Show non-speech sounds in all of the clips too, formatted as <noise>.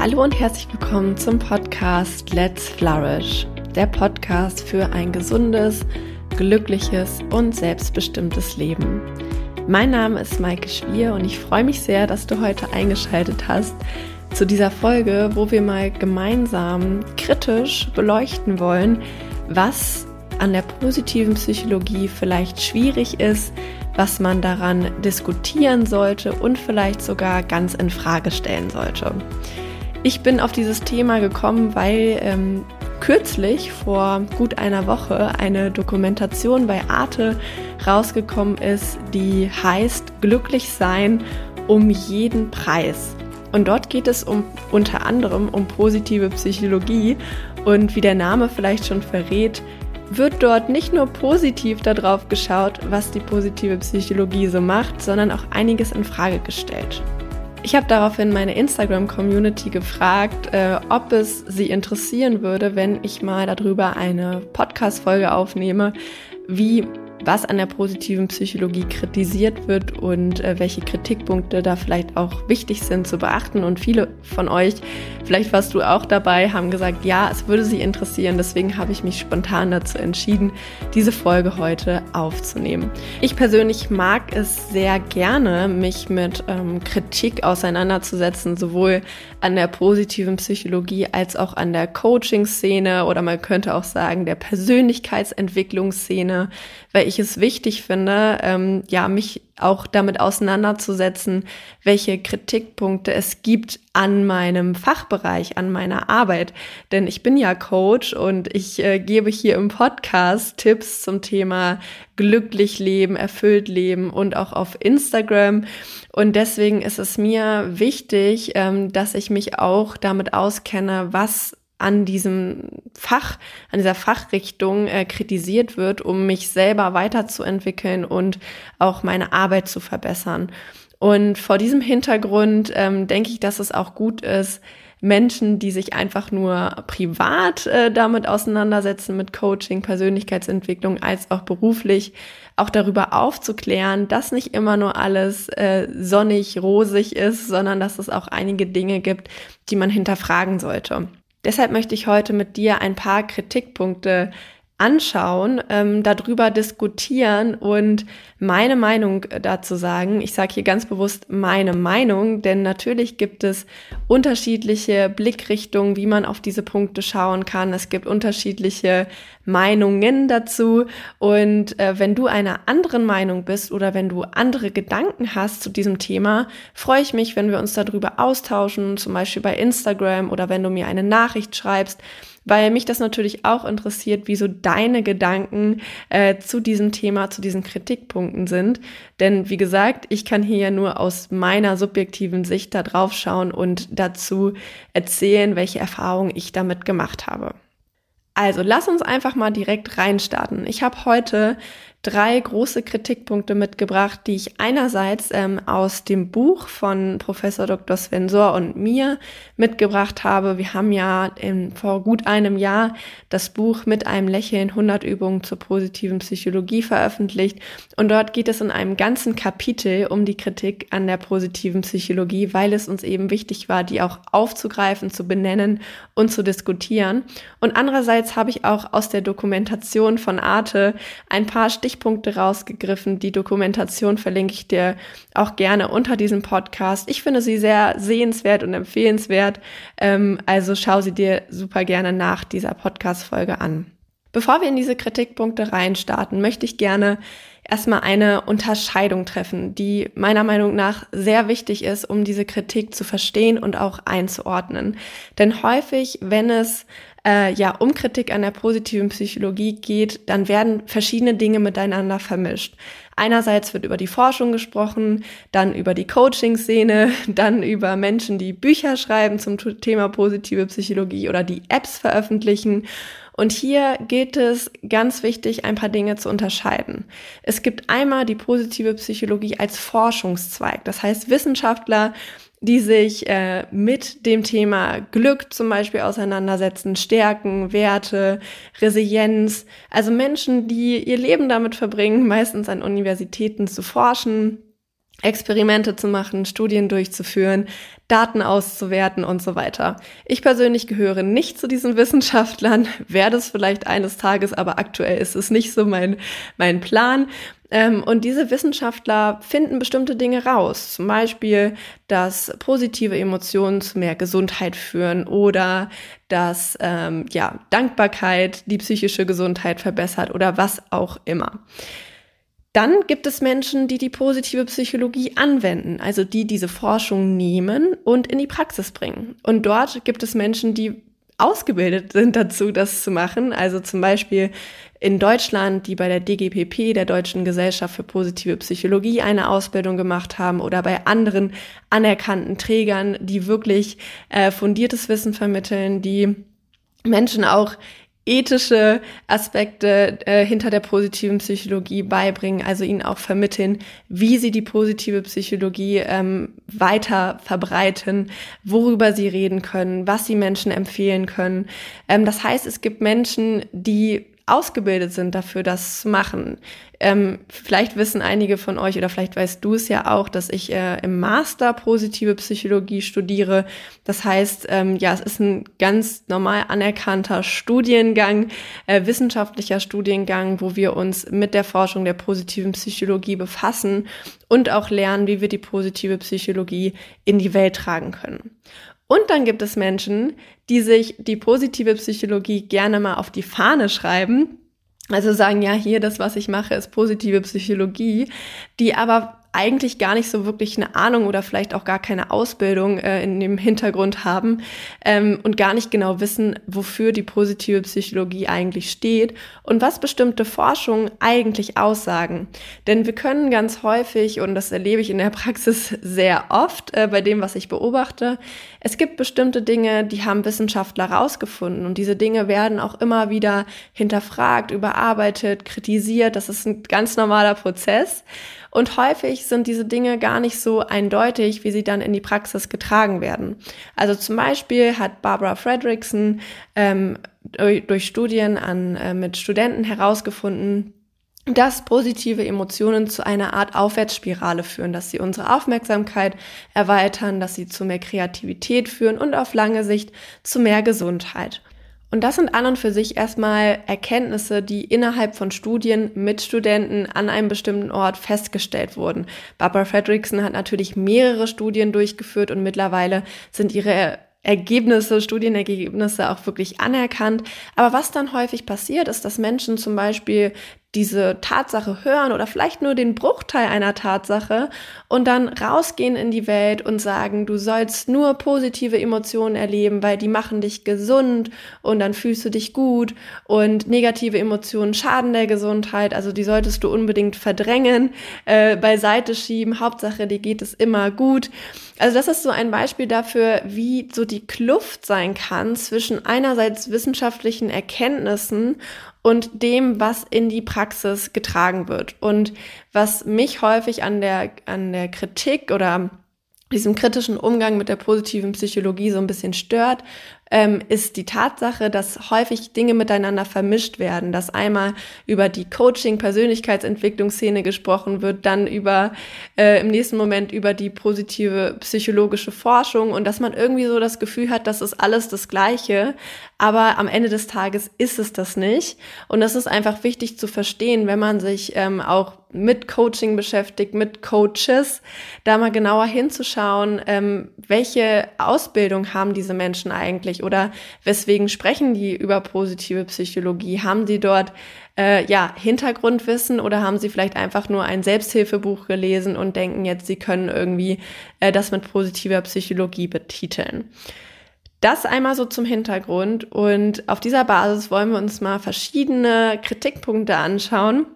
Hallo und herzlich willkommen zum Podcast Let's Flourish, der Podcast für ein gesundes, glückliches und selbstbestimmtes Leben. Mein Name ist Maike Schwier und ich freue mich sehr, dass du heute eingeschaltet hast zu dieser Folge, wo wir mal gemeinsam kritisch beleuchten wollen, was an der positiven Psychologie vielleicht schwierig ist, was man daran diskutieren sollte und vielleicht sogar ganz in Frage stellen sollte. Ich bin auf dieses Thema gekommen, weil ähm, kürzlich vor gut einer Woche eine Dokumentation bei Arte rausgekommen ist, die heißt Glücklich sein um jeden Preis. Und dort geht es um unter anderem um positive Psychologie und wie der Name vielleicht schon verrät, wird dort nicht nur positiv darauf geschaut, was die positive Psychologie so macht, sondern auch einiges in Frage gestellt. Ich habe daraufhin meine Instagram-Community gefragt, äh, ob es sie interessieren würde, wenn ich mal darüber eine Podcast-Folge aufnehme, wie was an der positiven Psychologie kritisiert wird und äh, welche Kritikpunkte da vielleicht auch wichtig sind zu beachten. Und viele von euch, vielleicht warst du auch dabei, haben gesagt, ja, es würde sie interessieren. Deswegen habe ich mich spontan dazu entschieden, diese Folge heute aufzunehmen. Ich persönlich mag es sehr gerne, mich mit ähm, Kritik auseinanderzusetzen, sowohl an der positiven Psychologie als auch an der Coaching-Szene oder man könnte auch sagen der Persönlichkeitsentwicklungsszene, weil ich es wichtig finde, ähm, ja, mich auch damit auseinanderzusetzen, welche Kritikpunkte es gibt an meinem Fachbereich, an meiner Arbeit. Denn ich bin ja Coach und ich äh, gebe hier im Podcast Tipps zum Thema glücklich leben, erfüllt leben und auch auf Instagram. Und deswegen ist es mir wichtig, ähm, dass ich mich auch damit auskenne, was an diesem Fach, an dieser Fachrichtung äh, kritisiert wird, um mich selber weiterzuentwickeln und auch meine Arbeit zu verbessern. Und vor diesem Hintergrund ähm, denke ich, dass es auch gut ist, Menschen, die sich einfach nur privat äh, damit auseinandersetzen mit Coaching, Persönlichkeitsentwicklung, als auch beruflich, auch darüber aufzuklären, dass nicht immer nur alles äh, sonnig, rosig ist, sondern dass es auch einige Dinge gibt, die man hinterfragen sollte. Deshalb möchte ich heute mit dir ein paar Kritikpunkte anschauen, ähm, darüber diskutieren und meine Meinung dazu sagen. Ich sage hier ganz bewusst meine Meinung, denn natürlich gibt es unterschiedliche Blickrichtungen, wie man auf diese Punkte schauen kann. Es gibt unterschiedliche Meinungen dazu und äh, wenn du einer anderen Meinung bist oder wenn du andere Gedanken hast zu diesem Thema, freue ich mich, wenn wir uns darüber austauschen, zum Beispiel bei Instagram oder wenn du mir eine Nachricht schreibst weil mich das natürlich auch interessiert, wieso deine Gedanken äh, zu diesem Thema, zu diesen Kritikpunkten sind. Denn wie gesagt, ich kann hier ja nur aus meiner subjektiven Sicht da drauf schauen und dazu erzählen, welche Erfahrungen ich damit gemacht habe. Also lass uns einfach mal direkt reinstarten. Ich habe heute drei große Kritikpunkte mitgebracht, die ich einerseits ähm, aus dem Buch von Professor Dr. Svensor und mir mitgebracht habe. Wir haben ja in, vor gut einem Jahr das Buch mit einem Lächeln 100 Übungen zur positiven Psychologie veröffentlicht und dort geht es in einem ganzen Kapitel um die Kritik an der positiven Psychologie, weil es uns eben wichtig war, die auch aufzugreifen, zu benennen und zu diskutieren. Und andererseits habe ich auch aus der Dokumentation von Arte ein paar Stichpunkte Stichpunkte rausgegriffen. Die Dokumentation verlinke ich dir auch gerne unter diesem Podcast. Ich finde sie sehr sehenswert und empfehlenswert. Ähm, also schau sie dir super gerne nach dieser Podcast-Folge an. Bevor wir in diese Kritikpunkte reinstarten, möchte ich gerne erstmal eine Unterscheidung treffen, die meiner Meinung nach sehr wichtig ist, um diese Kritik zu verstehen und auch einzuordnen. Denn häufig, wenn es äh, ja um Kritik an der positiven Psychologie geht, dann werden verschiedene Dinge miteinander vermischt. Einerseits wird über die Forschung gesprochen, dann über die Coaching-Szene, <laughs> dann über Menschen, die Bücher schreiben zum Thema positive Psychologie oder die Apps veröffentlichen. Und hier gilt es ganz wichtig, ein paar Dinge zu unterscheiden. Es gibt einmal die positive Psychologie als Forschungszweig. Das heißt, Wissenschaftler die sich äh, mit dem Thema Glück zum Beispiel auseinandersetzen, Stärken, Werte, Resilienz. Also Menschen, die ihr Leben damit verbringen, <laughs> meistens an Universitäten zu forschen, Experimente zu machen, Studien durchzuführen, Daten auszuwerten und so weiter. Ich persönlich gehöre nicht zu diesen Wissenschaftlern, <laughs> werde es vielleicht eines Tages, aber aktuell ist es nicht so mein, mein Plan. Ähm, und diese Wissenschaftler finden bestimmte Dinge raus. Zum Beispiel, dass positive Emotionen zu mehr Gesundheit führen oder dass ähm, ja, Dankbarkeit die psychische Gesundheit verbessert oder was auch immer. Dann gibt es Menschen, die die positive Psychologie anwenden, also die diese Forschung nehmen und in die Praxis bringen. Und dort gibt es Menschen, die ausgebildet sind dazu, das zu machen. Also zum Beispiel in Deutschland, die bei der DGPP, der Deutschen Gesellschaft für positive Psychologie, eine Ausbildung gemacht haben oder bei anderen anerkannten Trägern, die wirklich äh, fundiertes Wissen vermitteln, die Menschen auch ethische Aspekte äh, hinter der positiven Psychologie beibringen, also ihnen auch vermitteln, wie sie die positive Psychologie ähm, weiter verbreiten, worüber sie reden können, was sie Menschen empfehlen können. Ähm, das heißt, es gibt Menschen, die ausgebildet sind dafür, das zu machen. Ähm, vielleicht wissen einige von euch oder vielleicht weißt du es ja auch, dass ich äh, im Master positive Psychologie studiere. Das heißt, ähm, ja, es ist ein ganz normal anerkannter Studiengang, äh, wissenschaftlicher Studiengang, wo wir uns mit der Forschung der positiven Psychologie befassen und auch lernen, wie wir die positive Psychologie in die Welt tragen können. Und dann gibt es Menschen, die sich die positive Psychologie gerne mal auf die Fahne schreiben. Also sagen, ja, hier das, was ich mache, ist positive Psychologie, die aber eigentlich gar nicht so wirklich eine Ahnung oder vielleicht auch gar keine Ausbildung äh, in dem Hintergrund haben ähm, und gar nicht genau wissen, wofür die positive Psychologie eigentlich steht und was bestimmte Forschungen eigentlich aussagen. Denn wir können ganz häufig, und das erlebe ich in der <laughs> Praxis sehr oft äh, bei dem, was ich beobachte, es gibt bestimmte Dinge, die haben Wissenschaftler rausgefunden und diese Dinge werden auch immer wieder hinterfragt, überarbeitet, kritisiert. Das ist ein ganz normaler Prozess. Und häufig sind diese Dinge gar nicht so eindeutig, wie sie dann in die Praxis getragen werden. Also zum Beispiel hat Barbara Fredrickson ähm, durch, Studien an, äh, mit Studenten herausgefunden, dass positive Emotionen zu einer Art Aufwärtsspirale führen, dass sie unsere Aufmerksamkeit erweitern, dass sie zu mehr Kreativität führen und auf lange Sicht zu mehr Gesundheit. Und das sind an und für sich erstmal Erkenntnisse, die innerhalb von Studien mit Studenten an einem bestimmten Ort festgestellt wurden. Barbara Fredrickson hat natürlich mehrere Studien durchgeführt und mittlerweile sind ihre Ergebnisse, Studienergebnisse auch wirklich anerkannt. Aber was dann häufig passiert, ist, dass Menschen zum Beispiel diese Tatsache hören oder vielleicht nur den Bruchteil einer Tatsache und dann rausgehen in die Welt und sagen, du sollst nur positive Emotionen erleben, weil die machen dich gesund und dann fühlst du dich gut und negative Emotionen schaden der Gesundheit, also die solltest du unbedingt verdrängen, äh, beiseite schieben, Hauptsache dir geht es immer gut. Also das ist so ein Beispiel dafür, wie so die Kluft sein kann zwischen einerseits wissenschaftlichen Erkenntnissen und dem, was in die Praxis getragen wird. Und was mich häufig an der, an der Kritik oder diesem kritischen Umgang mit der positiven Psychologie so ein bisschen stört, ähm, ist die Tatsache, dass häufig Dinge miteinander vermischt werden, dass einmal über die Coaching-Persönlichkeitsentwicklungsszene gesprochen wird, dann über äh, im nächsten Moment über die positive psychologische Forschung und dass man irgendwie so das Gefühl hat, das ist alles das Gleiche, aber am Ende des Tages ist es das nicht. Und das ist einfach wichtig zu verstehen, wenn man sich ähm, auch mit Coaching beschäftigt, mit Coaches, da mal genauer hinzuschauen, ähm, welche Ausbildung haben diese Menschen eigentlich oder weswegen sprechen die über positive Psychologie? Haben die dort äh, ja Hintergrundwissen oder haben sie vielleicht einfach nur ein Selbsthilfebuch gelesen und denken jetzt, sie können irgendwie äh, das mit positiver Psychologie betiteln? Das einmal so zum Hintergrund und auf dieser Basis wollen wir uns mal verschiedene Kritikpunkte anschauen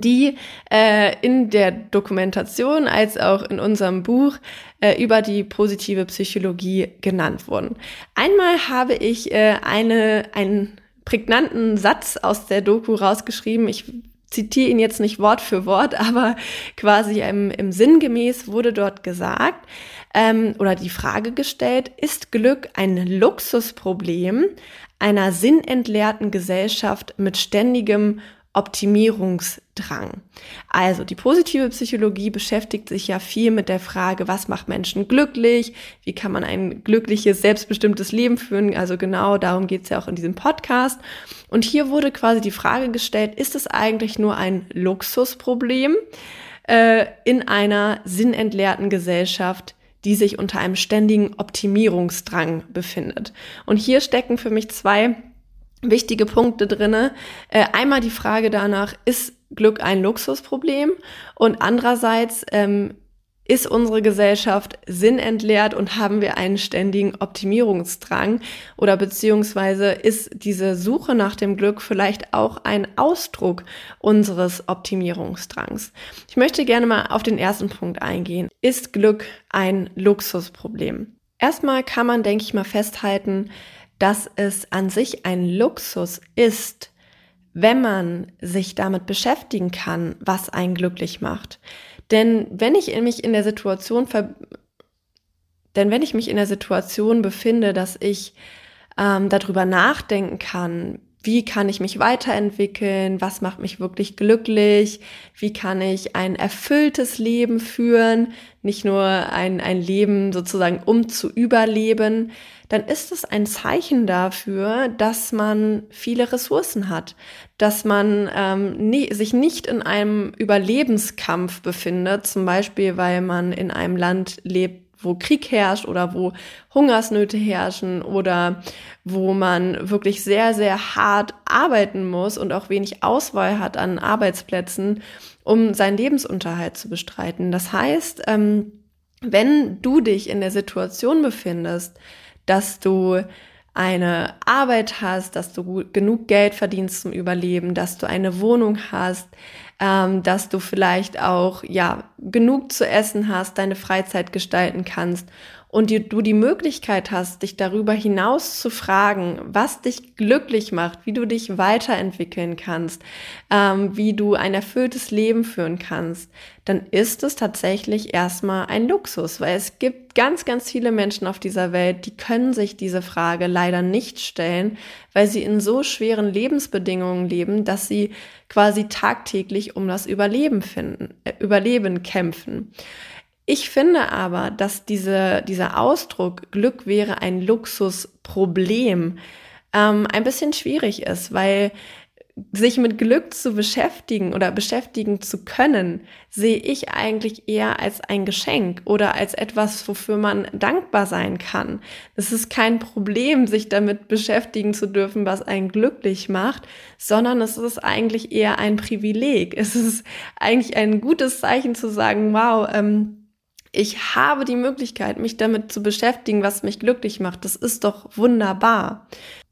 die äh, in der Dokumentation als auch in unserem Buch äh, über die positive Psychologie genannt wurden. Einmal habe ich äh, eine, einen prägnanten Satz aus der Doku rausgeschrieben. Ich zitiere ihn jetzt nicht Wort für Wort, <laughs> aber quasi im, im Sinngemäß wurde dort gesagt ähm, oder die Frage gestellt, ist Glück ein Luxusproblem einer sinnentleerten Gesellschaft mit ständigem Optimierungsdrang. Also die positive Psychologie beschäftigt sich ja viel mit der Frage, was macht Menschen glücklich, wie kann man ein glückliches, selbstbestimmtes Leben führen. Also genau darum geht es ja auch in diesem Podcast. Und hier wurde quasi die Frage gestellt, ist es eigentlich nur ein Luxusproblem äh, in einer sinnentleerten Gesellschaft, die sich unter einem ständigen Optimierungsdrang befindet? Und hier stecken für mich zwei wichtige Punkte drinne. Äh, einmal die Frage danach, ist Glück ein Luxusproblem? Und andererseits, ähm, ist unsere Gesellschaft sinnentleert und haben wir einen ständigen Optimierungsdrang oder beziehungsweise ist diese Suche nach dem Glück vielleicht auch ein Ausdruck unseres Optimierungsdrangs? Ich möchte gerne mal auf den ersten Punkt eingehen. Ist Glück ein Luxusproblem? Erstmal kann man, denke ich mal, festhalten, dass es an sich ein Luxus ist, wenn man sich damit beschäftigen kann, was einen glücklich macht. Denn wenn ich mich in der Situation ver denn wenn ich mich in der Situation befinde, dass ich ähm, darüber nachdenken kann, wie kann ich mich weiterentwickeln, was macht mich wirklich glücklich, wie kann ich ein erfülltes Leben führen, nicht nur ein, ein Leben sozusagen um zu überleben, dann ist es ein Zeichen dafür, dass man viele Ressourcen hat, dass man ähm, nie, sich nicht in einem Überlebenskampf befindet, zum Beispiel weil man in einem Land lebt, wo Krieg herrscht oder wo Hungersnöte herrschen oder wo man wirklich sehr, sehr hart arbeiten muss und auch wenig Auswahl hat an Arbeitsplätzen, um seinen Lebensunterhalt zu bestreiten. Das heißt, ähm, wenn du dich in der Situation befindest, dass du eine Arbeit hast, dass du genug Geld verdienst zum Überleben, dass du eine Wohnung hast, ähm, dass du vielleicht auch ja genug zu essen hast, deine Freizeit gestalten kannst und die, du die Möglichkeit hast, dich darüber hinaus zu fragen, was dich glücklich macht, wie du dich weiterentwickeln kannst, ähm, wie du ein erfülltes Leben führen kannst, dann ist es tatsächlich erstmal ein Luxus, weil es gibt ganz, ganz viele Menschen auf dieser Welt, die können sich diese Frage leider nicht stellen, weil sie in so schweren Lebensbedingungen leben, dass sie quasi tagtäglich um das Überleben finden, äh, Überleben kämpfen. Ich finde aber, dass diese, dieser Ausdruck Glück wäre ein Luxusproblem ähm, ein bisschen schwierig ist, weil sich mit Glück zu beschäftigen oder beschäftigen zu können, sehe ich eigentlich eher als ein Geschenk oder als etwas, wofür man dankbar sein kann. Es ist kein Problem, sich damit beschäftigen zu dürfen, was einen glücklich macht, sondern es ist eigentlich eher ein Privileg. Es ist eigentlich ein gutes Zeichen zu sagen, wow, ähm, ich habe die Möglichkeit, mich damit zu beschäftigen, was mich glücklich macht. Das ist doch wunderbar.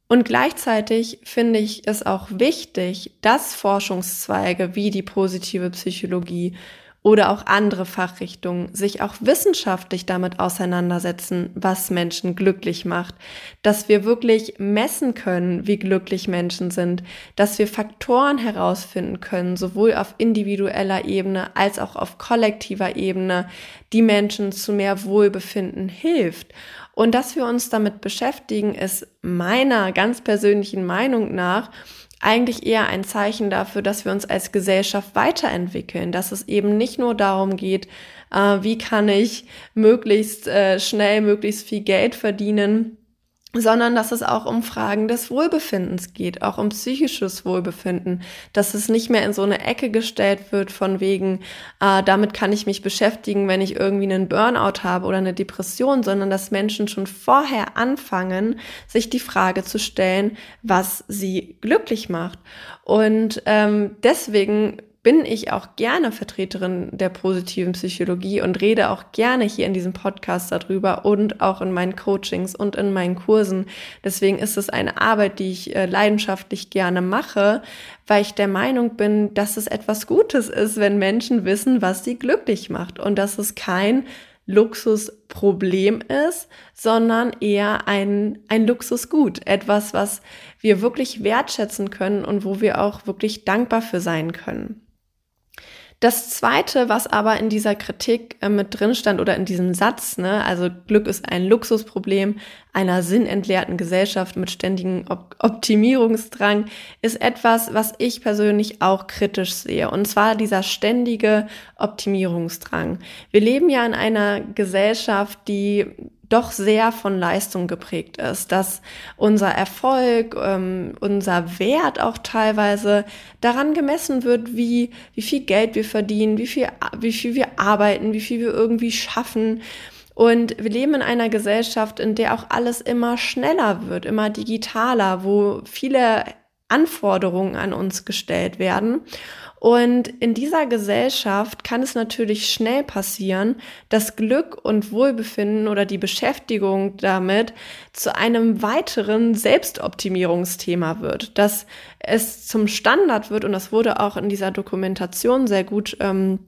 Und gleichzeitig finde ich es auch wichtig, dass Forschungszweige wie die positive Psychologie oder auch andere Fachrichtungen sich auch wissenschaftlich damit auseinandersetzen, was Menschen glücklich macht, dass wir wirklich messen können, wie glücklich Menschen sind, dass wir Faktoren herausfinden können, sowohl auf individueller Ebene als auch auf kollektiver Ebene, die Menschen zu mehr Wohlbefinden hilft. Und dass wir uns damit beschäftigen, ist meiner ganz persönlichen Meinung nach eigentlich eher ein Zeichen dafür, dass wir uns als Gesellschaft weiterentwickeln, dass es eben nicht nur darum geht, äh, wie kann ich möglichst äh, schnell, möglichst viel Geld verdienen, sondern dass es auch um Fragen des Wohlbefindens geht, auch um psychisches Wohlbefinden, dass es nicht mehr in so eine Ecke gestellt wird von wegen, äh, damit kann ich mich beschäftigen, wenn ich irgendwie einen Burnout habe oder eine Depression, sondern dass Menschen schon vorher anfangen, sich die Frage zu stellen, was sie glücklich macht. Und ähm, deswegen bin ich auch gerne Vertreterin der positiven Psychologie und rede auch gerne hier in diesem Podcast darüber und auch in meinen Coachings und in meinen Kursen. Deswegen ist es eine Arbeit, die ich äh, leidenschaftlich gerne mache, weil ich der Meinung bin, dass es etwas Gutes ist, wenn Menschen wissen, was sie glücklich macht und dass es kein Luxusproblem ist, sondern eher ein, ein Luxusgut. Etwas, was wir wirklich wertschätzen können und wo wir auch wirklich dankbar für sein können. Das zweite, was aber in dieser Kritik äh, mit drin stand oder in diesem Satz, ne, also Glück ist ein Luxusproblem einer sinnentleerten Gesellschaft mit ständigem Op Optimierungsdrang, ist etwas, was ich persönlich auch kritisch sehe. Und zwar dieser ständige Optimierungsdrang. Wir leben ja in einer Gesellschaft, die doch sehr von Leistung geprägt ist, dass unser Erfolg, ähm, unser Wert auch teilweise daran gemessen wird, wie, wie viel Geld wir verdienen, wie viel, wie viel wir arbeiten, wie viel wir irgendwie schaffen. Und wir leben in einer Gesellschaft, in der auch alles immer schneller wird, immer digitaler, wo viele Anforderungen an uns gestellt werden. Und in dieser Gesellschaft kann es natürlich schnell passieren, dass Glück und Wohlbefinden oder die Beschäftigung damit zu einem weiteren Selbstoptimierungsthema wird, dass es zum Standard wird, und das wurde auch in dieser Dokumentation sehr gut ähm,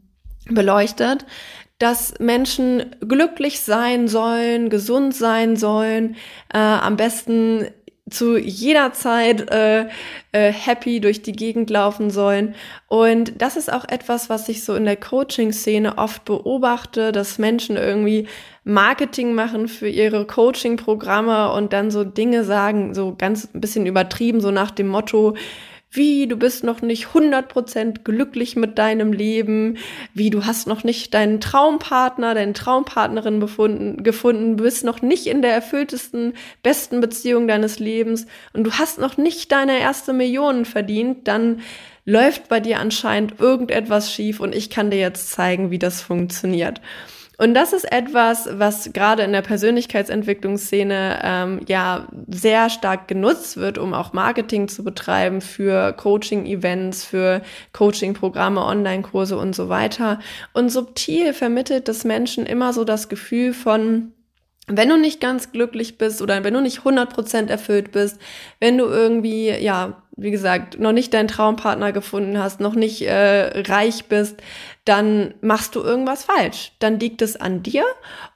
beleuchtet, dass Menschen glücklich sein sollen, gesund sein sollen, äh, am besten zu jeder Zeit äh, äh, happy durch die Gegend laufen sollen. Und das ist auch etwas, was ich so in der Coaching-Szene oft beobachte, dass Menschen irgendwie Marketing machen für ihre Coaching-Programme und dann so Dinge sagen, so ganz ein bisschen übertrieben, so nach dem Motto, wie du bist noch nicht 100% glücklich mit deinem Leben, wie du hast noch nicht deinen Traumpartner, deine Traumpartnerin befunden, gefunden, bist noch nicht in der erfülltesten, besten Beziehung deines Lebens und du hast noch nicht deine erste Million verdient, dann läuft bei dir anscheinend irgendetwas schief und ich kann dir jetzt zeigen, wie das funktioniert. Und das ist etwas, was gerade in der Persönlichkeitsentwicklungsszene ähm, ja sehr stark genutzt wird, um auch Marketing zu betreiben für Coaching-Events, für Coaching-Programme, Online-Kurse und so weiter. Und subtil vermittelt das Menschen immer so das Gefühl von, wenn du nicht ganz glücklich bist oder wenn du nicht 100% erfüllt bist, wenn du irgendwie, ja, wie gesagt, noch nicht deinen Traumpartner gefunden hast, noch nicht äh, reich bist, dann machst du irgendwas falsch. Dann liegt es an dir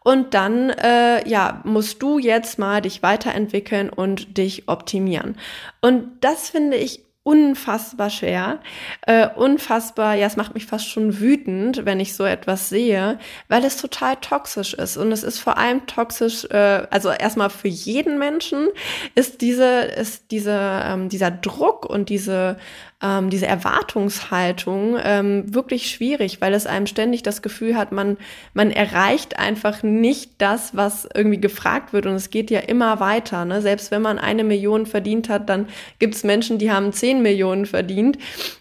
und dann äh, ja musst du jetzt mal dich weiterentwickeln und dich optimieren. Und das finde ich unfassbar schwer, äh, unfassbar, ja, es macht mich fast schon wütend, wenn ich so etwas sehe, weil es total toxisch ist und es ist vor allem toxisch, äh, also erstmal für jeden Menschen ist diese, ist diese, ähm, dieser Druck und diese ähm, diese Erwartungshaltung ähm, wirklich schwierig, weil es einem ständig das Gefühl hat, man, man erreicht einfach nicht das, was irgendwie gefragt wird. Und es geht ja immer weiter. Ne? Selbst wenn man eine Million verdient hat, dann gibt es Menschen, die haben zehn Millionen verdient.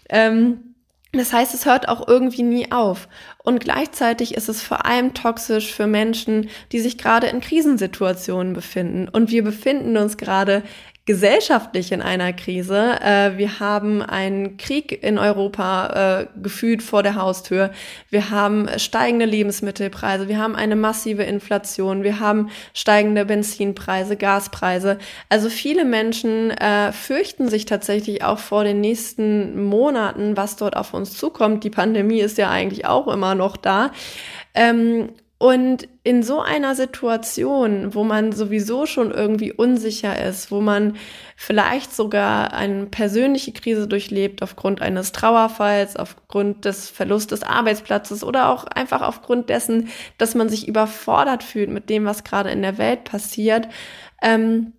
Ähm, das heißt, es hört auch irgendwie nie auf. Und gleichzeitig ist es vor allem toxisch für Menschen, die sich gerade in Krisensituationen befinden. Und wir befinden uns gerade gesellschaftlich in einer Krise. Äh, wir haben einen Krieg in Europa äh, gefühlt vor der Haustür. Wir haben steigende Lebensmittelpreise. Wir haben eine massive Inflation. Wir haben steigende Benzinpreise, Gaspreise. Also viele Menschen äh, fürchten sich tatsächlich auch vor den nächsten Monaten, was dort auf uns zukommt. Die Pandemie ist ja eigentlich auch immer noch da. Ähm, und in so einer Situation, wo man sowieso schon irgendwie unsicher ist, wo man vielleicht sogar eine persönliche Krise durchlebt aufgrund eines Trauerfalls, aufgrund des Verlustes des Arbeitsplatzes oder auch einfach aufgrund dessen, dass man sich überfordert fühlt mit dem, was gerade in der Welt passiert, ähm,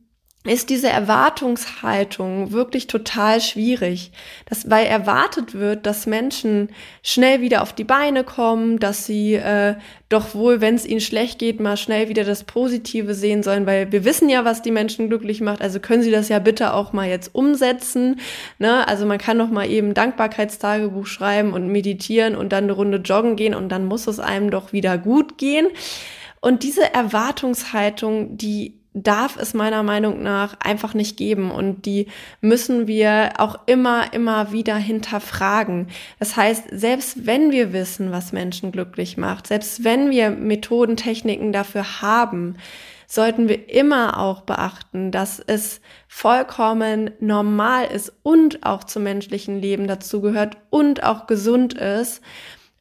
ist diese Erwartungshaltung wirklich total schwierig, dass, weil erwartet wird, dass Menschen schnell wieder auf die Beine kommen, dass sie äh, doch wohl, wenn es ihnen schlecht geht, mal schnell wieder das Positive sehen sollen, weil wir wissen ja, was die Menschen glücklich macht, also können sie das ja bitte auch mal jetzt umsetzen. Ne? Also man kann doch mal eben Dankbarkeitstagebuch schreiben und meditieren und dann eine Runde joggen gehen und dann muss es einem doch wieder gut gehen. Und diese Erwartungshaltung, die darf es meiner Meinung nach einfach nicht geben und die müssen wir auch immer, immer wieder hinterfragen. Das heißt, selbst wenn wir wissen, was Menschen glücklich macht, selbst wenn wir Methoden, Techniken dafür haben, sollten wir immer auch beachten, dass es vollkommen normal ist und auch zum menschlichen Leben dazugehört und auch gesund ist,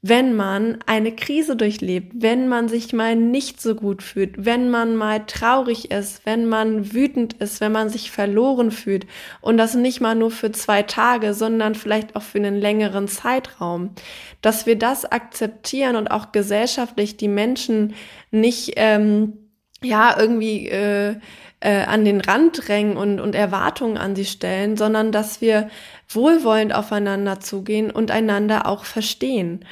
wenn man eine Krise durchlebt, wenn man sich mal nicht so gut fühlt, wenn man mal traurig ist, wenn man wütend ist, wenn man sich verloren fühlt und das nicht mal nur für zwei Tage, sondern vielleicht auch für einen längeren Zeitraum, dass wir das akzeptieren und auch gesellschaftlich die Menschen nicht ähm, ja irgendwie äh, äh, an den Rand drängen und, und Erwartungen an sie stellen, sondern dass wir wohlwollend aufeinander zugehen und einander auch verstehen.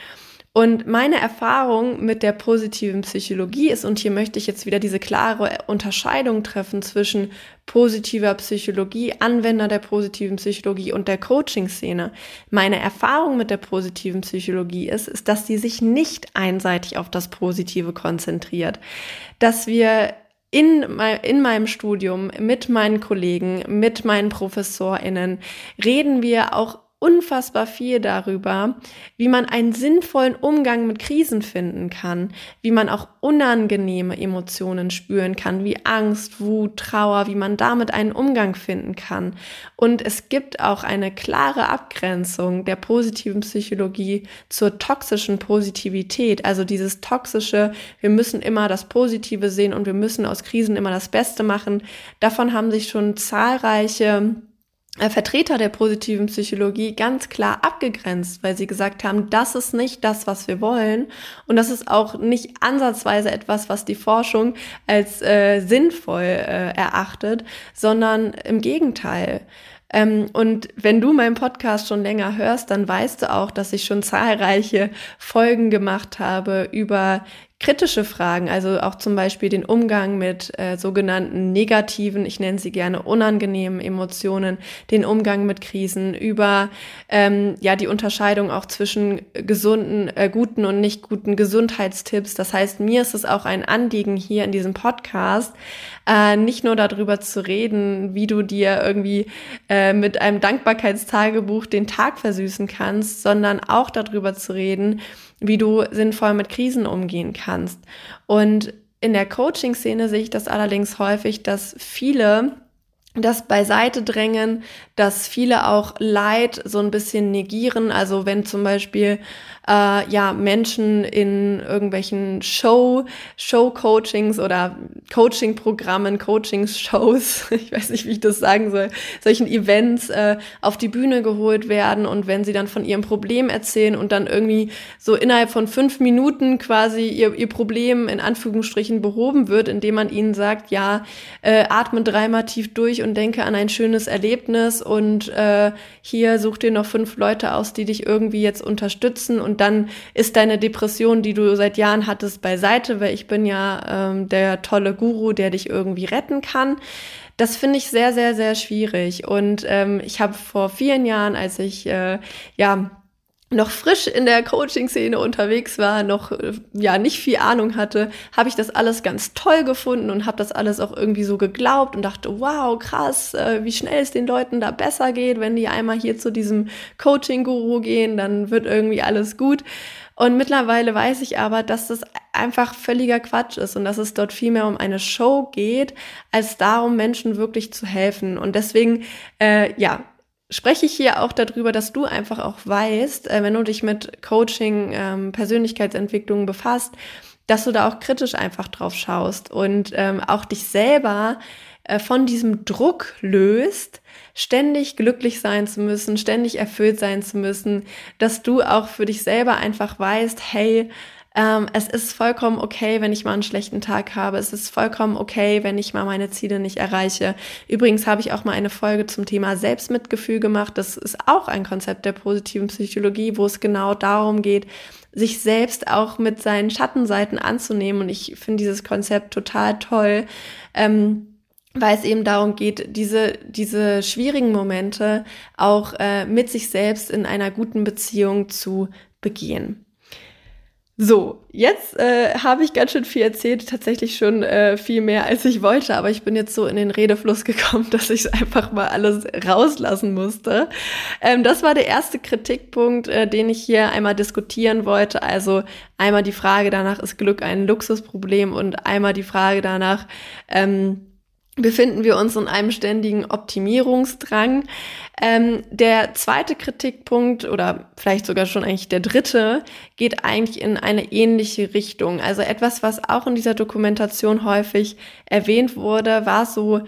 Und meine Erfahrung mit der positiven Psychologie ist, und hier möchte ich jetzt wieder diese klare Unterscheidung treffen zwischen positiver Psychologie, Anwender der positiven Psychologie und der Coaching-Szene. Meine Erfahrung mit der positiven Psychologie ist, ist, dass sie sich nicht einseitig auf das Positive konzentriert. Dass wir in, in meinem Studium mit meinen Kollegen, mit meinen ProfessorInnen reden wir auch unfassbar viel darüber, wie man einen sinnvollen Umgang mit Krisen finden kann, wie man auch unangenehme Emotionen spüren kann, wie Angst, Wut, Trauer, wie man damit einen Umgang finden kann. Und es gibt auch eine klare Abgrenzung der positiven Psychologie zur toxischen Positivität, also dieses toxische, wir müssen immer das Positive sehen und wir müssen aus Krisen immer das Beste machen. Davon haben sich schon zahlreiche Vertreter der positiven Psychologie ganz klar abgegrenzt, weil sie gesagt haben, das ist nicht das, was wir wollen und das ist auch nicht ansatzweise etwas, was die Forschung als äh, sinnvoll äh, erachtet, sondern im Gegenteil. Ähm, und wenn du meinen Podcast schon länger hörst, dann weißt du auch, dass ich schon zahlreiche Folgen gemacht habe über kritische Fragen, also auch zum Beispiel den Umgang mit äh, sogenannten negativen, ich nenne sie gerne unangenehmen Emotionen, den Umgang mit Krisen, über ähm, ja die Unterscheidung auch zwischen gesunden, äh, guten und nicht guten Gesundheitstipps. Das heißt, mir ist es auch ein Anliegen hier in diesem Podcast, äh, nicht nur darüber zu reden, wie du dir irgendwie äh, mit einem Dankbarkeitstagebuch den Tag versüßen kannst, sondern auch darüber zu reden, wie du sinnvoll mit Krisen umgehen kannst. Und in der Coaching-Szene sehe ich das allerdings häufig, dass viele das beiseite drängen, dass viele auch Leid so ein bisschen negieren. Also wenn zum Beispiel äh, ja Menschen in irgendwelchen Show, Show-Coachings oder Coaching-Programmen, Coaching-Shows, <laughs> ich weiß nicht, wie ich das sagen soll, solchen Events äh, auf die Bühne geholt werden und wenn sie dann von ihrem Problem erzählen und dann irgendwie so innerhalb von fünf Minuten quasi ihr, ihr Problem in Anführungsstrichen behoben wird, indem man ihnen sagt, ja, äh, atme dreimal tief durch und denke an ein schönes Erlebnis und äh, hier such dir noch fünf Leute aus, die dich irgendwie jetzt unterstützen und dann ist deine Depression, die du seit Jahren hattest, beiseite, weil ich bin ja ähm, der tolle Guru, der dich irgendwie retten kann. Das finde ich sehr, sehr, sehr schwierig. Und ähm, ich habe vor vielen Jahren, als ich äh, ja noch frisch in der Coaching-Szene unterwegs war, noch äh, ja nicht viel Ahnung hatte, habe ich das alles ganz toll gefunden und habe das alles auch irgendwie so geglaubt und dachte, wow, krass, äh, wie schnell es den Leuten da besser geht, wenn die einmal hier zu diesem Coaching-Guru gehen, dann wird irgendwie alles gut. Und mittlerweile weiß ich aber, dass das einfach völliger Quatsch ist und dass es dort viel mehr um eine Show geht, als darum, Menschen wirklich zu helfen. Und deswegen, äh, ja, spreche ich hier auch darüber, dass du einfach auch weißt, äh, wenn du dich mit Coaching, ähm, Persönlichkeitsentwicklung befasst, dass du da auch kritisch einfach drauf schaust und ähm, auch dich selber äh, von diesem Druck löst, ständig glücklich sein zu müssen, ständig erfüllt sein zu müssen, dass du auch für dich selber einfach weißt, hey, ähm, es ist vollkommen okay, wenn ich mal einen schlechten Tag habe. Es ist vollkommen okay, wenn ich mal meine Ziele nicht erreiche. Übrigens habe ich auch mal eine Folge zum Thema Selbstmitgefühl gemacht. Das ist auch ein Konzept der positiven Psychologie, wo es genau darum geht, sich selbst auch mit seinen Schattenseiten anzunehmen. Und ich finde dieses Konzept total toll. Ähm, weil es eben darum geht, diese, diese schwierigen Momente auch äh, mit sich selbst in einer guten Beziehung zu begehen. So, jetzt äh, habe ich ganz schön viel erzählt, tatsächlich schon äh, viel mehr, als ich wollte, aber ich bin jetzt so in den Redefluss <laughs> gekommen, dass ich einfach mal alles rauslassen musste. Ähm, das war der erste Kritikpunkt, äh, den ich hier einmal diskutieren wollte. Also einmal die Frage danach, ist Glück ein Luxusproblem und einmal die Frage danach, ähm, befinden wir uns in einem ständigen Optimierungsdrang. Ähm, der zweite Kritikpunkt oder vielleicht sogar schon eigentlich der dritte geht eigentlich in eine ähnliche Richtung. Also etwas, was auch in dieser Dokumentation häufig erwähnt wurde, war so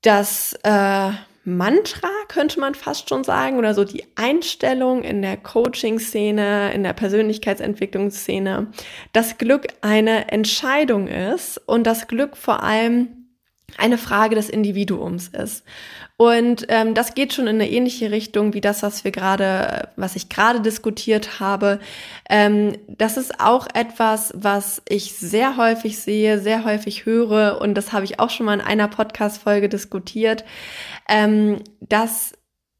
das äh, Mantra, könnte man fast schon sagen, oder so die Einstellung in der Coaching-Szene, in der Persönlichkeitsentwicklungsszene, dass Glück eine Entscheidung ist und das Glück vor allem eine Frage des Individuums ist. Und ähm, das geht schon in eine ähnliche Richtung wie das, was wir gerade, was ich gerade diskutiert habe. Ähm, das ist auch etwas, was ich sehr häufig sehe, sehr häufig höre und das habe ich auch schon mal in einer Podcast-Folge diskutiert, ähm, dass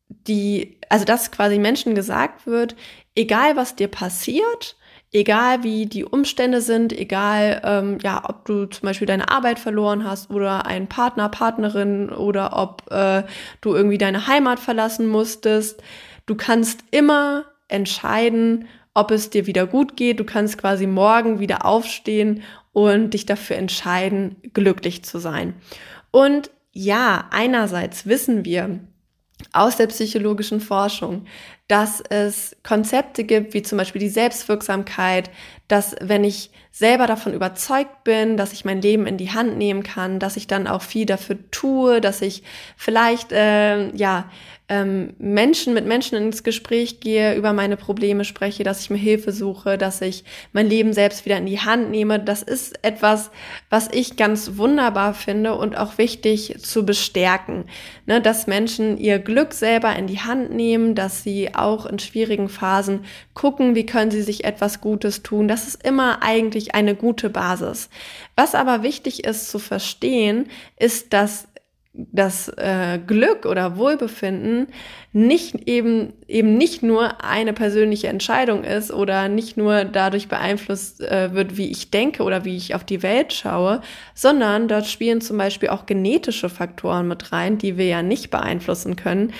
die, also dass quasi Menschen gesagt wird, egal was dir passiert, egal wie die Umstände sind, egal ähm, ja, ob du zum Beispiel deine Arbeit verloren hast oder einen Partner, Partnerin oder ob äh, du irgendwie deine Heimat verlassen musstest, du kannst immer entscheiden, ob es dir wieder gut geht. Du kannst quasi morgen wieder aufstehen und dich dafür entscheiden, glücklich zu sein. Und ja, einerseits wissen wir, aus der psychologischen Forschung, dass es Konzepte gibt, wie zum Beispiel die Selbstwirksamkeit, dass wenn ich selber davon überzeugt bin, dass ich mein Leben in die Hand nehmen kann, dass ich dann auch viel dafür tue, dass ich vielleicht äh, ja ähm, Menschen mit Menschen ins Gespräch gehe, über meine Probleme spreche, dass ich mir Hilfe suche, dass ich mein Leben selbst wieder in die Hand nehme. Das ist etwas, was ich ganz wunderbar finde und auch wichtig zu bestärken, ne, dass Menschen ihr Glück selber in die Hand nehmen, dass sie auch in schwierigen Phasen gucken, wie können sie sich etwas Gutes tun. Das ist immer eigentlich eine gute Basis. Was aber wichtig ist zu verstehen, ist, dass das äh, Glück oder Wohlbefinden nicht eben eben nicht nur eine persönliche Entscheidung ist oder nicht nur dadurch beeinflusst äh, wird, wie ich denke oder wie ich auf die Welt schaue, sondern dort spielen zum Beispiel auch genetische Faktoren mit rein, die wir ja nicht beeinflussen können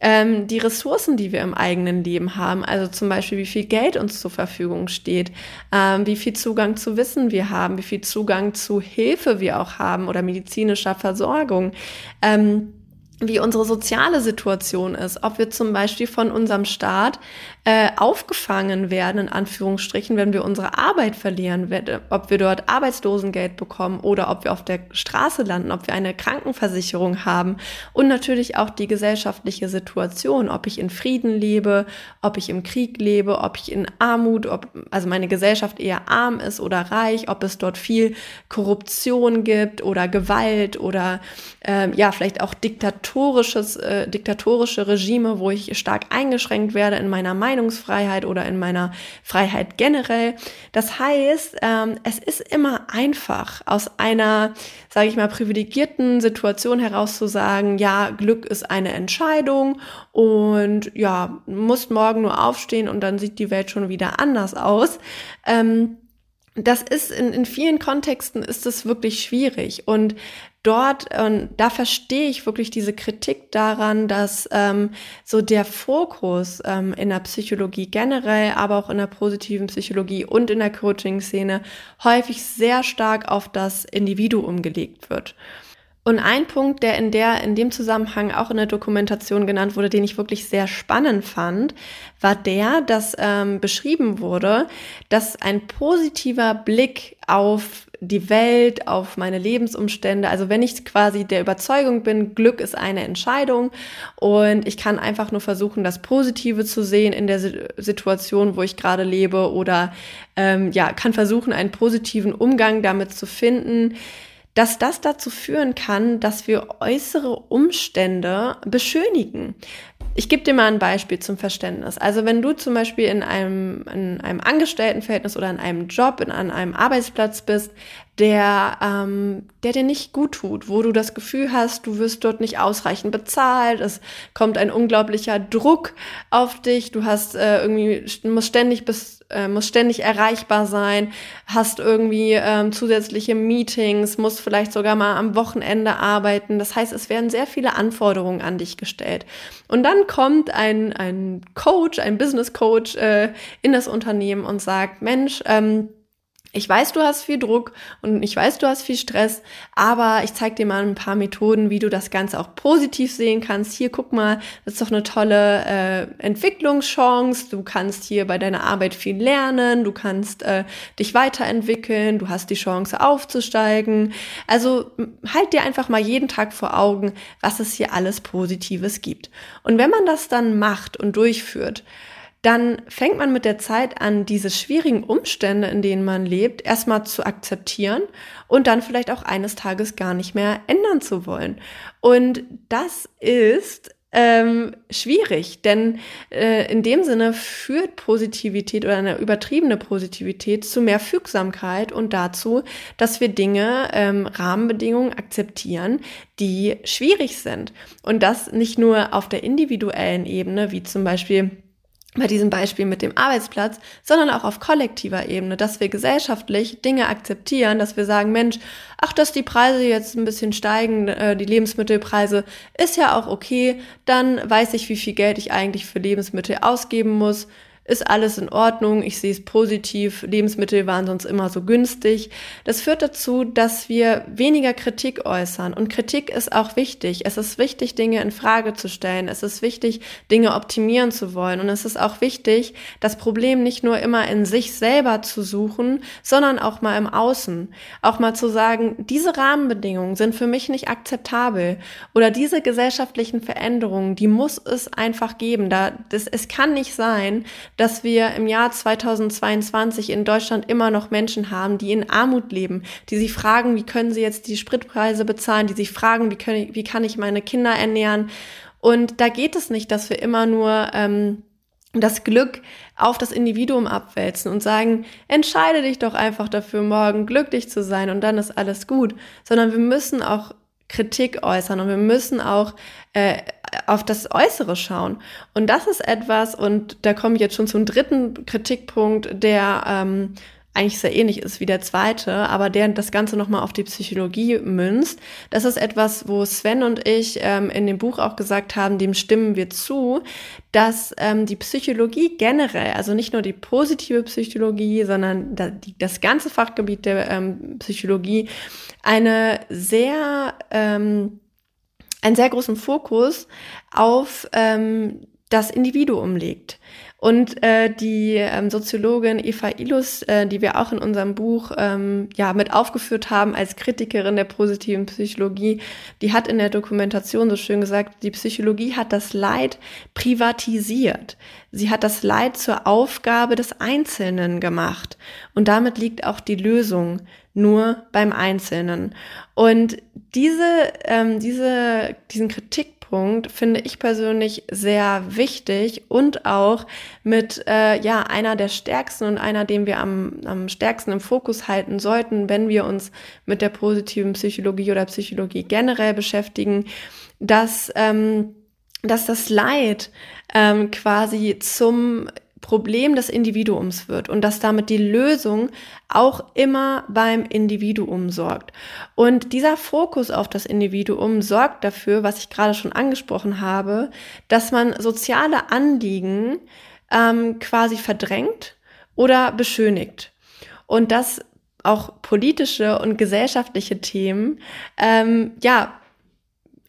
ähm, die Ressourcen, die wir im eigenen Leben haben, also zum Beispiel, wie viel Geld uns zur Verfügung steht, ähm, wie viel Zugang zu Wissen wir haben, wie viel Zugang zu Hilfe wir auch haben oder medizinischer Versorgung. Ähm, wie unsere soziale Situation ist, ob wir zum Beispiel von unserem Staat äh, aufgefangen werden, in Anführungsstrichen, wenn wir unsere Arbeit verlieren, ob wir dort Arbeitslosengeld bekommen oder ob wir auf der Straße landen, ob wir eine Krankenversicherung haben und natürlich auch die gesellschaftliche Situation, ob ich in Frieden lebe, ob ich im Krieg lebe, ob ich in Armut, ob also meine Gesellschaft eher arm ist oder reich, ob es dort viel Korruption gibt oder Gewalt oder äh, ja vielleicht auch diktatorisches äh, diktatorische Regime, wo ich stark eingeschränkt werde in meiner Meinung Meinungsfreiheit oder in meiner Freiheit generell. Das heißt, ähm, es ist immer einfach, aus einer, sage ich mal, privilegierten Situation heraus zu sagen, ja, Glück ist eine Entscheidung und ja, musst morgen nur aufstehen und dann sieht die Welt schon wieder anders aus. Ähm, das ist in, in vielen Kontexten ist es wirklich schwierig und dort, ähm, da verstehe ich wirklich diese Kritik daran, dass ähm, so der Fokus ähm, in der Psychologie generell, aber auch in der positiven Psychologie und in der Coaching-Szene häufig sehr stark auf das Individuum gelegt wird. Und ein Punkt, der in der, in dem Zusammenhang auch in der Dokumentation genannt wurde, den ich wirklich sehr spannend fand, war der, dass ähm, beschrieben wurde, dass ein positiver Blick auf die Welt, auf meine Lebensumstände. Also wenn ich quasi der Überzeugung bin, Glück ist eine Entscheidung und ich kann einfach nur versuchen, das Positive zu sehen in der Situation, wo ich gerade lebe oder ähm, ja, kann versuchen, einen positiven Umgang damit zu finden dass das dazu führen kann, dass wir äußere Umstände beschönigen. Ich gebe dir mal ein Beispiel zum Verständnis. Also wenn du zum Beispiel in einem, in einem Angestelltenverhältnis oder in einem Job, in, an einem Arbeitsplatz bist, der, ähm, der dir nicht gut tut, wo du das Gefühl hast, du wirst dort nicht ausreichend bezahlt, es kommt ein unglaublicher Druck auf dich, du hast äh, irgendwie, musst ständig bis, äh, musst ständig erreichbar sein, hast irgendwie ähm, zusätzliche Meetings, musst vielleicht sogar mal am Wochenende arbeiten. Das heißt, es werden sehr viele Anforderungen an dich gestellt. Und dann kommt ein, ein Coach, ein Business Coach äh, in das Unternehmen und sagt, Mensch, ähm, ich weiß, du hast viel Druck und ich weiß, du hast viel Stress, aber ich zeige dir mal ein paar Methoden, wie du das Ganze auch positiv sehen kannst. Hier, guck mal, das ist doch eine tolle äh, Entwicklungschance. Du kannst hier bei deiner Arbeit viel lernen, du kannst äh, dich weiterentwickeln, du hast die Chance aufzusteigen. Also halt dir einfach mal jeden Tag vor Augen, was es hier alles Positives gibt. Und wenn man das dann macht und durchführt, dann fängt man mit der Zeit an, diese schwierigen Umstände, in denen man lebt, erstmal zu akzeptieren und dann vielleicht auch eines Tages gar nicht mehr ändern zu wollen. Und das ist ähm, schwierig, denn äh, in dem Sinne führt Positivität oder eine übertriebene Positivität zu mehr Fügsamkeit und dazu, dass wir Dinge, ähm, Rahmenbedingungen akzeptieren, die schwierig sind. Und das nicht nur auf der individuellen Ebene, wie zum Beispiel bei diesem Beispiel mit dem Arbeitsplatz, sondern auch auf kollektiver Ebene, dass wir gesellschaftlich Dinge akzeptieren, dass wir sagen, Mensch, ach, dass die Preise jetzt ein bisschen steigen, äh, die Lebensmittelpreise, ist ja auch okay, dann weiß ich, wie viel Geld ich eigentlich für Lebensmittel ausgeben muss, ist alles in Ordnung, ich sehe es positiv, Lebensmittel waren sonst immer so günstig. Das führt dazu, dass wir weniger Kritik äußern. Und Kritik ist auch wichtig. Es ist wichtig, Dinge in Frage zu stellen. Es ist wichtig, Dinge optimieren zu wollen. Und es ist auch wichtig, das Problem nicht nur immer in sich selber zu suchen, sondern auch mal im Außen. Auch mal zu sagen, diese Rahmenbedingungen sind für mich nicht akzeptabel. Oder diese gesellschaftlichen Veränderungen, die muss es einfach geben. Da, das, es kann nicht sein, dass wir im Jahr 2022 in Deutschland immer noch Menschen haben, die in Armut leben, die sich fragen, wie können sie jetzt die Spritpreise bezahlen, die sich fragen, wie, können, wie kann ich meine Kinder ernähren. Und da geht es nicht, dass wir immer nur ähm, das Glück auf das Individuum abwälzen und sagen, entscheide dich doch einfach dafür, morgen glücklich zu sein und dann ist alles gut, sondern wir müssen auch Kritik äußern und wir müssen auch äh, auf das Äußere schauen. Und das ist etwas, und da komme ich jetzt schon zum dritten Kritikpunkt, der ähm, eigentlich sehr ähnlich ist wie der zweite, aber der das Ganze nochmal auf die Psychologie münzt. Das ist etwas, wo Sven und ich ähm, in dem Buch auch gesagt haben, dem stimmen wir zu, dass ähm, die Psychologie generell, also nicht nur die positive Psychologie, sondern da, die, das ganze Fachgebiet der ähm, Psychologie, eine sehr ähm, einen sehr großen Fokus auf ähm, das Individuum legt. Und äh, die ähm, Soziologin Eva Illus, äh, die wir auch in unserem Buch ähm, ja mit aufgeführt haben als Kritikerin der positiven Psychologie, die hat in der Dokumentation so schön gesagt, die Psychologie hat das Leid privatisiert. Sie hat das Leid zur Aufgabe des Einzelnen gemacht. Und damit liegt auch die Lösung nur beim Einzelnen. Und diese, ähm, diese, diesen Kritik Punkt finde ich persönlich sehr wichtig und auch mit äh, ja einer der stärksten und einer, den wir am, am stärksten im Fokus halten sollten, wenn wir uns mit der positiven Psychologie oder Psychologie generell beschäftigen, dass ähm, dass das Leid ähm, quasi zum Problem des Individuums wird und dass damit die Lösung auch immer beim Individuum sorgt. Und dieser Fokus auf das Individuum sorgt dafür, was ich gerade schon angesprochen habe, dass man soziale Anliegen ähm, quasi verdrängt oder beschönigt. Und dass auch politische und gesellschaftliche Themen ähm, ja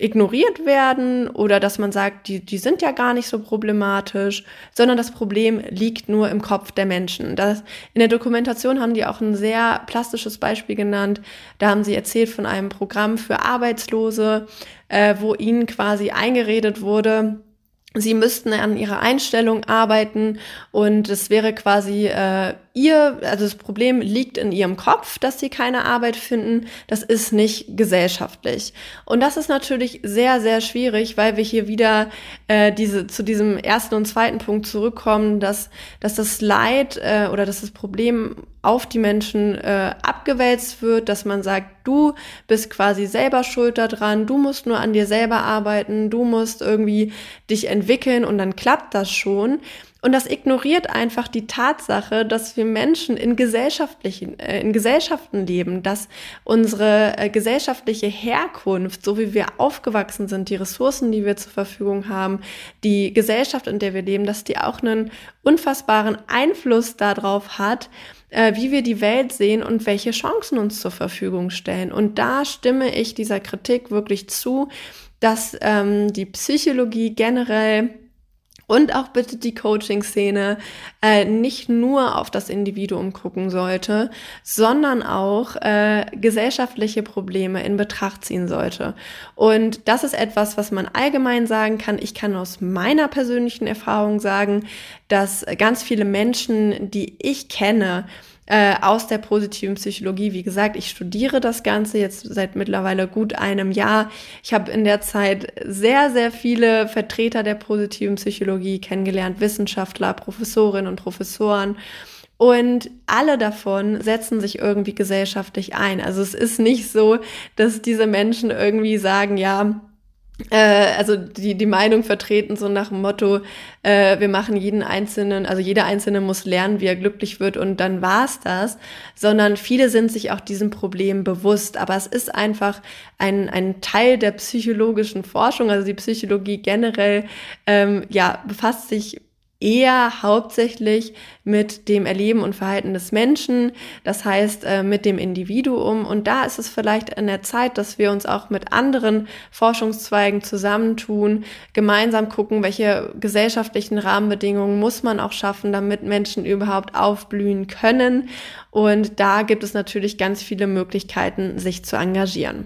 ignoriert werden oder dass man sagt, die, die sind ja gar nicht so problematisch, sondern das Problem liegt nur im Kopf der Menschen. Das, in der Dokumentation haben die auch ein sehr plastisches Beispiel genannt. Da haben sie erzählt von einem Programm für Arbeitslose, äh, wo ihnen quasi eingeredet wurde, Sie müssten an ihrer Einstellung arbeiten und es wäre quasi äh, ihr, also das Problem liegt in ihrem Kopf, dass sie keine Arbeit finden. Das ist nicht gesellschaftlich. Und das ist natürlich sehr, sehr schwierig, weil wir hier wieder äh, diese, zu diesem ersten und zweiten Punkt zurückkommen, dass, dass das Leid äh, oder dass das Problem auf die Menschen äh, abgewälzt wird, dass man sagt, du bist quasi selber schuld daran, du musst nur an dir selber arbeiten, du musst irgendwie dich entwickeln und dann klappt das schon. Und das ignoriert einfach die Tatsache, dass wir Menschen in gesellschaftlichen, äh, in Gesellschaften leben, dass unsere äh, gesellschaftliche Herkunft, so wie wir aufgewachsen sind, die Ressourcen, die wir zur Verfügung haben, die Gesellschaft, in der wir leben, dass die auch einen unfassbaren Einfluss darauf hat, äh, wie wir die Welt sehen und welche Chancen uns zur Verfügung stellen. Und da stimme ich dieser Kritik wirklich zu, dass ähm, die Psychologie generell und auch bitte die Coaching-Szene äh, nicht nur auf das Individuum gucken sollte, sondern auch äh, gesellschaftliche Probleme in Betracht ziehen sollte. Und das ist etwas, was man allgemein sagen kann. Ich kann aus meiner persönlichen Erfahrung sagen, dass ganz viele Menschen, die ich kenne, äh, aus der positiven Psychologie. Wie gesagt, ich studiere das Ganze jetzt seit mittlerweile gut einem Jahr. Ich habe in der Zeit sehr, sehr viele Vertreter der positiven Psychologie kennengelernt, Wissenschaftler, Professorinnen und Professoren. Und alle davon setzen sich irgendwie gesellschaftlich ein. Also es ist nicht so, dass diese Menschen irgendwie sagen, ja, also die, die Meinung vertreten, so nach dem Motto, äh, wir machen jeden Einzelnen, also jeder Einzelne muss lernen, wie er glücklich wird und dann war's das, sondern viele sind sich auch diesem Problem bewusst. Aber es ist einfach ein, ein Teil der psychologischen Forschung, also die Psychologie generell, ähm, ja, befasst sich eher hauptsächlich mit dem Erleben und Verhalten des Menschen, das heißt äh, mit dem Individuum. Und da ist es vielleicht an der Zeit, dass wir uns auch mit anderen Forschungszweigen zusammentun, gemeinsam gucken, welche gesellschaftlichen Rahmenbedingungen muss man auch schaffen, damit Menschen überhaupt aufblühen können. Und da gibt es natürlich ganz viele Möglichkeiten, sich zu engagieren.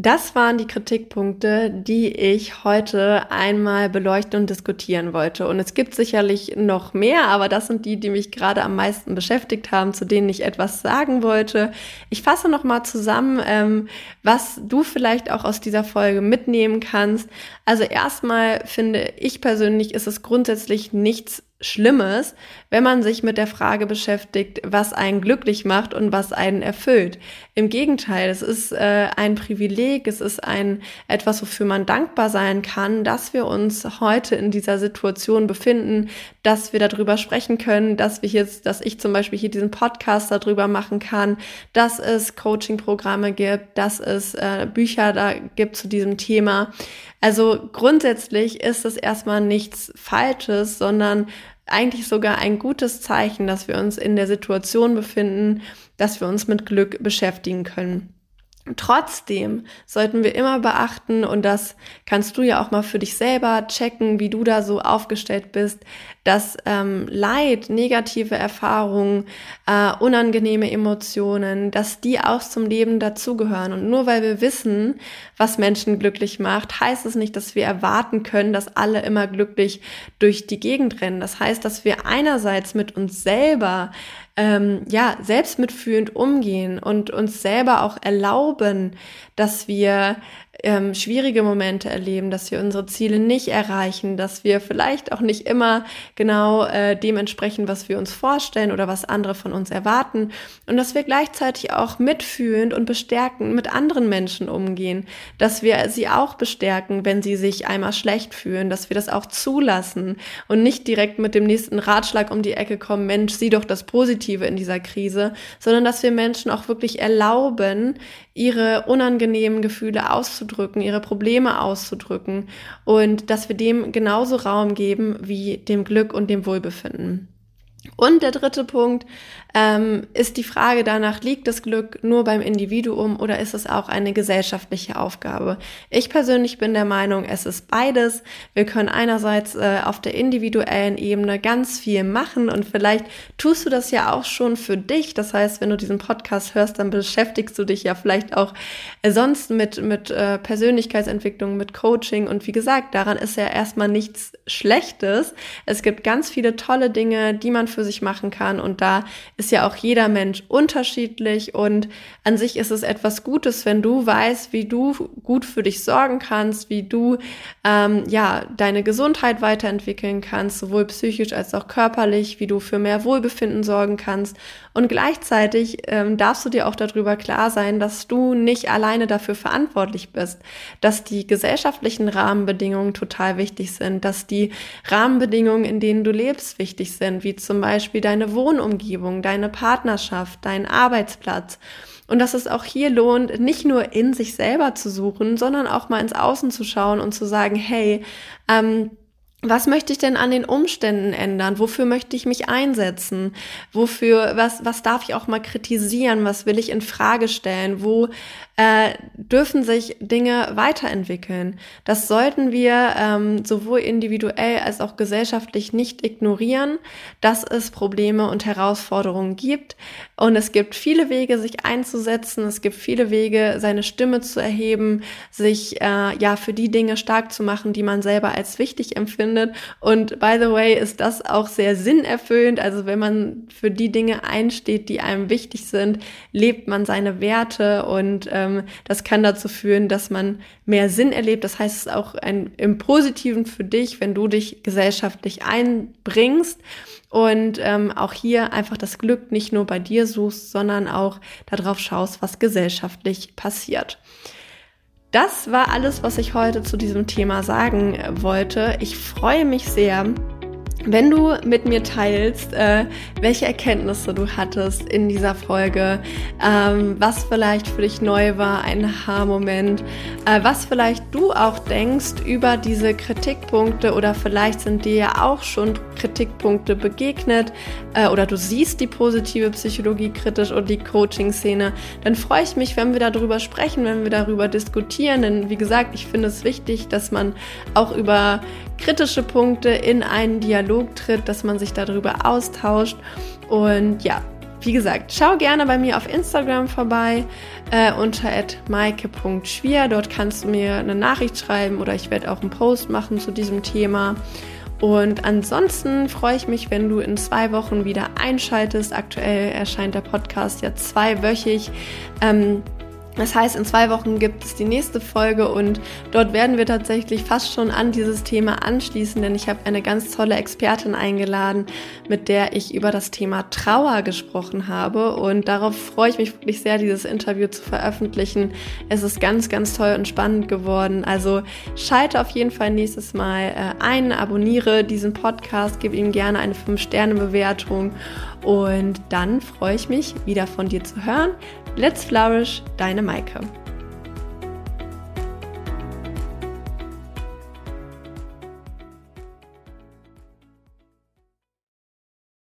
Das waren die Kritikpunkte, die ich heute einmal beleuchten und diskutieren wollte. Und es gibt sicherlich noch mehr, aber das sind die, die mich gerade am meisten beschäftigt haben, zu denen ich etwas sagen wollte. Ich fasse nochmal zusammen, ähm, was du vielleicht auch aus dieser Folge mitnehmen kannst. Also erstmal finde ich persönlich, ist es grundsätzlich nichts Schlimmes, wenn man sich mit der Frage beschäftigt, was einen glücklich macht und was einen erfüllt. Im Gegenteil, es ist äh, ein Privileg, es ist ein etwas, wofür man dankbar sein kann, dass wir uns heute in dieser Situation befinden, dass wir darüber sprechen können, dass wir jetzt, dass ich zum Beispiel hier diesen Podcast darüber machen kann, dass es Coaching-Programme gibt, dass es äh, Bücher da gibt zu diesem Thema. Also grundsätzlich ist es erstmal nichts Falsches, sondern eigentlich sogar ein gutes Zeichen, dass wir uns in der Situation befinden, dass wir uns mit Glück beschäftigen können. Trotzdem sollten wir immer beachten, und das kannst du ja auch mal für dich selber checken, wie du da so aufgestellt bist, dass ähm, Leid, negative Erfahrungen, äh, unangenehme Emotionen, dass die auch zum Leben dazugehören. Und nur weil wir wissen, was Menschen glücklich macht, heißt es nicht, dass wir erwarten können, dass alle immer glücklich durch die Gegend rennen. Das heißt, dass wir einerseits mit uns selber ähm, ja, selbstmitfühlend umgehen und uns selber auch erlauben, dass wir ähm, schwierige Momente erleben, dass wir unsere Ziele nicht erreichen, dass wir vielleicht auch nicht immer genau äh, dementsprechend, was wir uns vorstellen oder was andere von uns erwarten. Und dass wir gleichzeitig auch mitfühlend und bestärkend mit anderen Menschen umgehen, dass wir sie auch bestärken, wenn sie sich einmal schlecht fühlen, dass wir das auch zulassen und nicht direkt mit dem nächsten Ratschlag um die Ecke kommen, Mensch, sieh doch das Positive in dieser Krise, sondern dass wir Menschen auch wirklich erlauben, ihre unangenehmen Gefühle auszudrücken, ihre Probleme auszudrücken und dass wir dem genauso Raum geben wie dem Glück und dem Wohlbefinden. Und der dritte Punkt ähm, ist die Frage danach, liegt das Glück nur beim Individuum oder ist es auch eine gesellschaftliche Aufgabe? Ich persönlich bin der Meinung, es ist beides. Wir können einerseits äh, auf der individuellen Ebene ganz viel machen und vielleicht tust du das ja auch schon für dich. Das heißt, wenn du diesen Podcast hörst, dann beschäftigst du dich ja vielleicht auch äh, sonst mit, mit äh, Persönlichkeitsentwicklung, mit Coaching und wie gesagt, daran ist ja erstmal nichts Schlechtes. Es gibt ganz viele tolle Dinge, die man für sich machen kann und da ist ja auch jeder Mensch unterschiedlich und an sich ist es etwas Gutes, wenn du weißt, wie du gut für dich sorgen kannst, wie du ähm, ja deine Gesundheit weiterentwickeln kannst, sowohl psychisch als auch körperlich, wie du für mehr Wohlbefinden sorgen kannst und gleichzeitig ähm, darfst du dir auch darüber klar sein, dass du nicht alleine dafür verantwortlich bist, dass die gesellschaftlichen Rahmenbedingungen total wichtig sind, dass die Rahmenbedingungen, in denen du lebst, wichtig sind, wie zum Beispiel deine Wohnumgebung, deine Partnerschaft, dein Arbeitsplatz. Und dass es auch hier lohnt, nicht nur in sich selber zu suchen, sondern auch mal ins Außen zu schauen und zu sagen, hey, ähm, was möchte ich denn an den Umständen ändern? Wofür möchte ich mich einsetzen? Wofür, was, was darf ich auch mal kritisieren? Was will ich in Frage stellen? Wo äh, dürfen sich Dinge weiterentwickeln? Das sollten wir ähm, sowohl individuell als auch gesellschaftlich nicht ignorieren, dass es Probleme und Herausforderungen gibt. Und es gibt viele Wege, sich einzusetzen. Es gibt viele Wege, seine Stimme zu erheben, sich äh, ja für die Dinge stark zu machen, die man selber als wichtig empfindet findet. Und by the way, ist das auch sehr sinnerfüllend. Also wenn man für die Dinge einsteht, die einem wichtig sind, lebt man seine Werte und ähm, das kann dazu führen, dass man mehr Sinn erlebt. Das heißt, es ist auch ein, im Positiven für dich, wenn du dich gesellschaftlich einbringst und ähm, auch hier einfach das Glück nicht nur bei dir suchst, sondern auch darauf schaust, was gesellschaftlich passiert. Das war alles, was ich heute zu diesem Thema sagen äh, wollte. Ich freue mich sehr, wenn du mit mir teilst, äh, welche Erkenntnisse du hattest in dieser Folge, ähm, was vielleicht für dich neu war, ein Haarmoment, äh, was vielleicht du auch denkst über diese Kritikpunkte oder vielleicht sind dir ja auch schon Kritikpunkte begegnet äh, oder du siehst die positive Psychologie kritisch und die Coaching-Szene, dann freue ich mich, wenn wir darüber sprechen, wenn wir darüber diskutieren. Denn wie gesagt, ich finde es wichtig, dass man auch über kritische Punkte in einen Dialog tritt, dass man sich darüber austauscht. Und ja, wie gesagt, schau gerne bei mir auf Instagram vorbei äh, unter maike.schwier. Dort kannst du mir eine Nachricht schreiben oder ich werde auch einen Post machen zu diesem Thema. Und ansonsten freue ich mich, wenn du in zwei Wochen wieder einschaltest. Aktuell erscheint der Podcast ja zweiwöchig. Ähm, das heißt, in zwei Wochen gibt es die nächste Folge und dort werden wir tatsächlich fast schon an dieses Thema anschließen, denn ich habe eine ganz tolle Expertin eingeladen, mit der ich über das Thema Trauer gesprochen habe und darauf freue ich mich wirklich sehr, dieses Interview zu veröffentlichen. Es ist ganz, ganz toll und spannend geworden. Also schalte auf jeden Fall nächstes Mal äh, ein, abonniere diesen Podcast, gib ihm gerne eine 5-Sterne-Bewertung und dann freue ich mich, wieder von dir zu hören. Let's Flourish, deine Maike.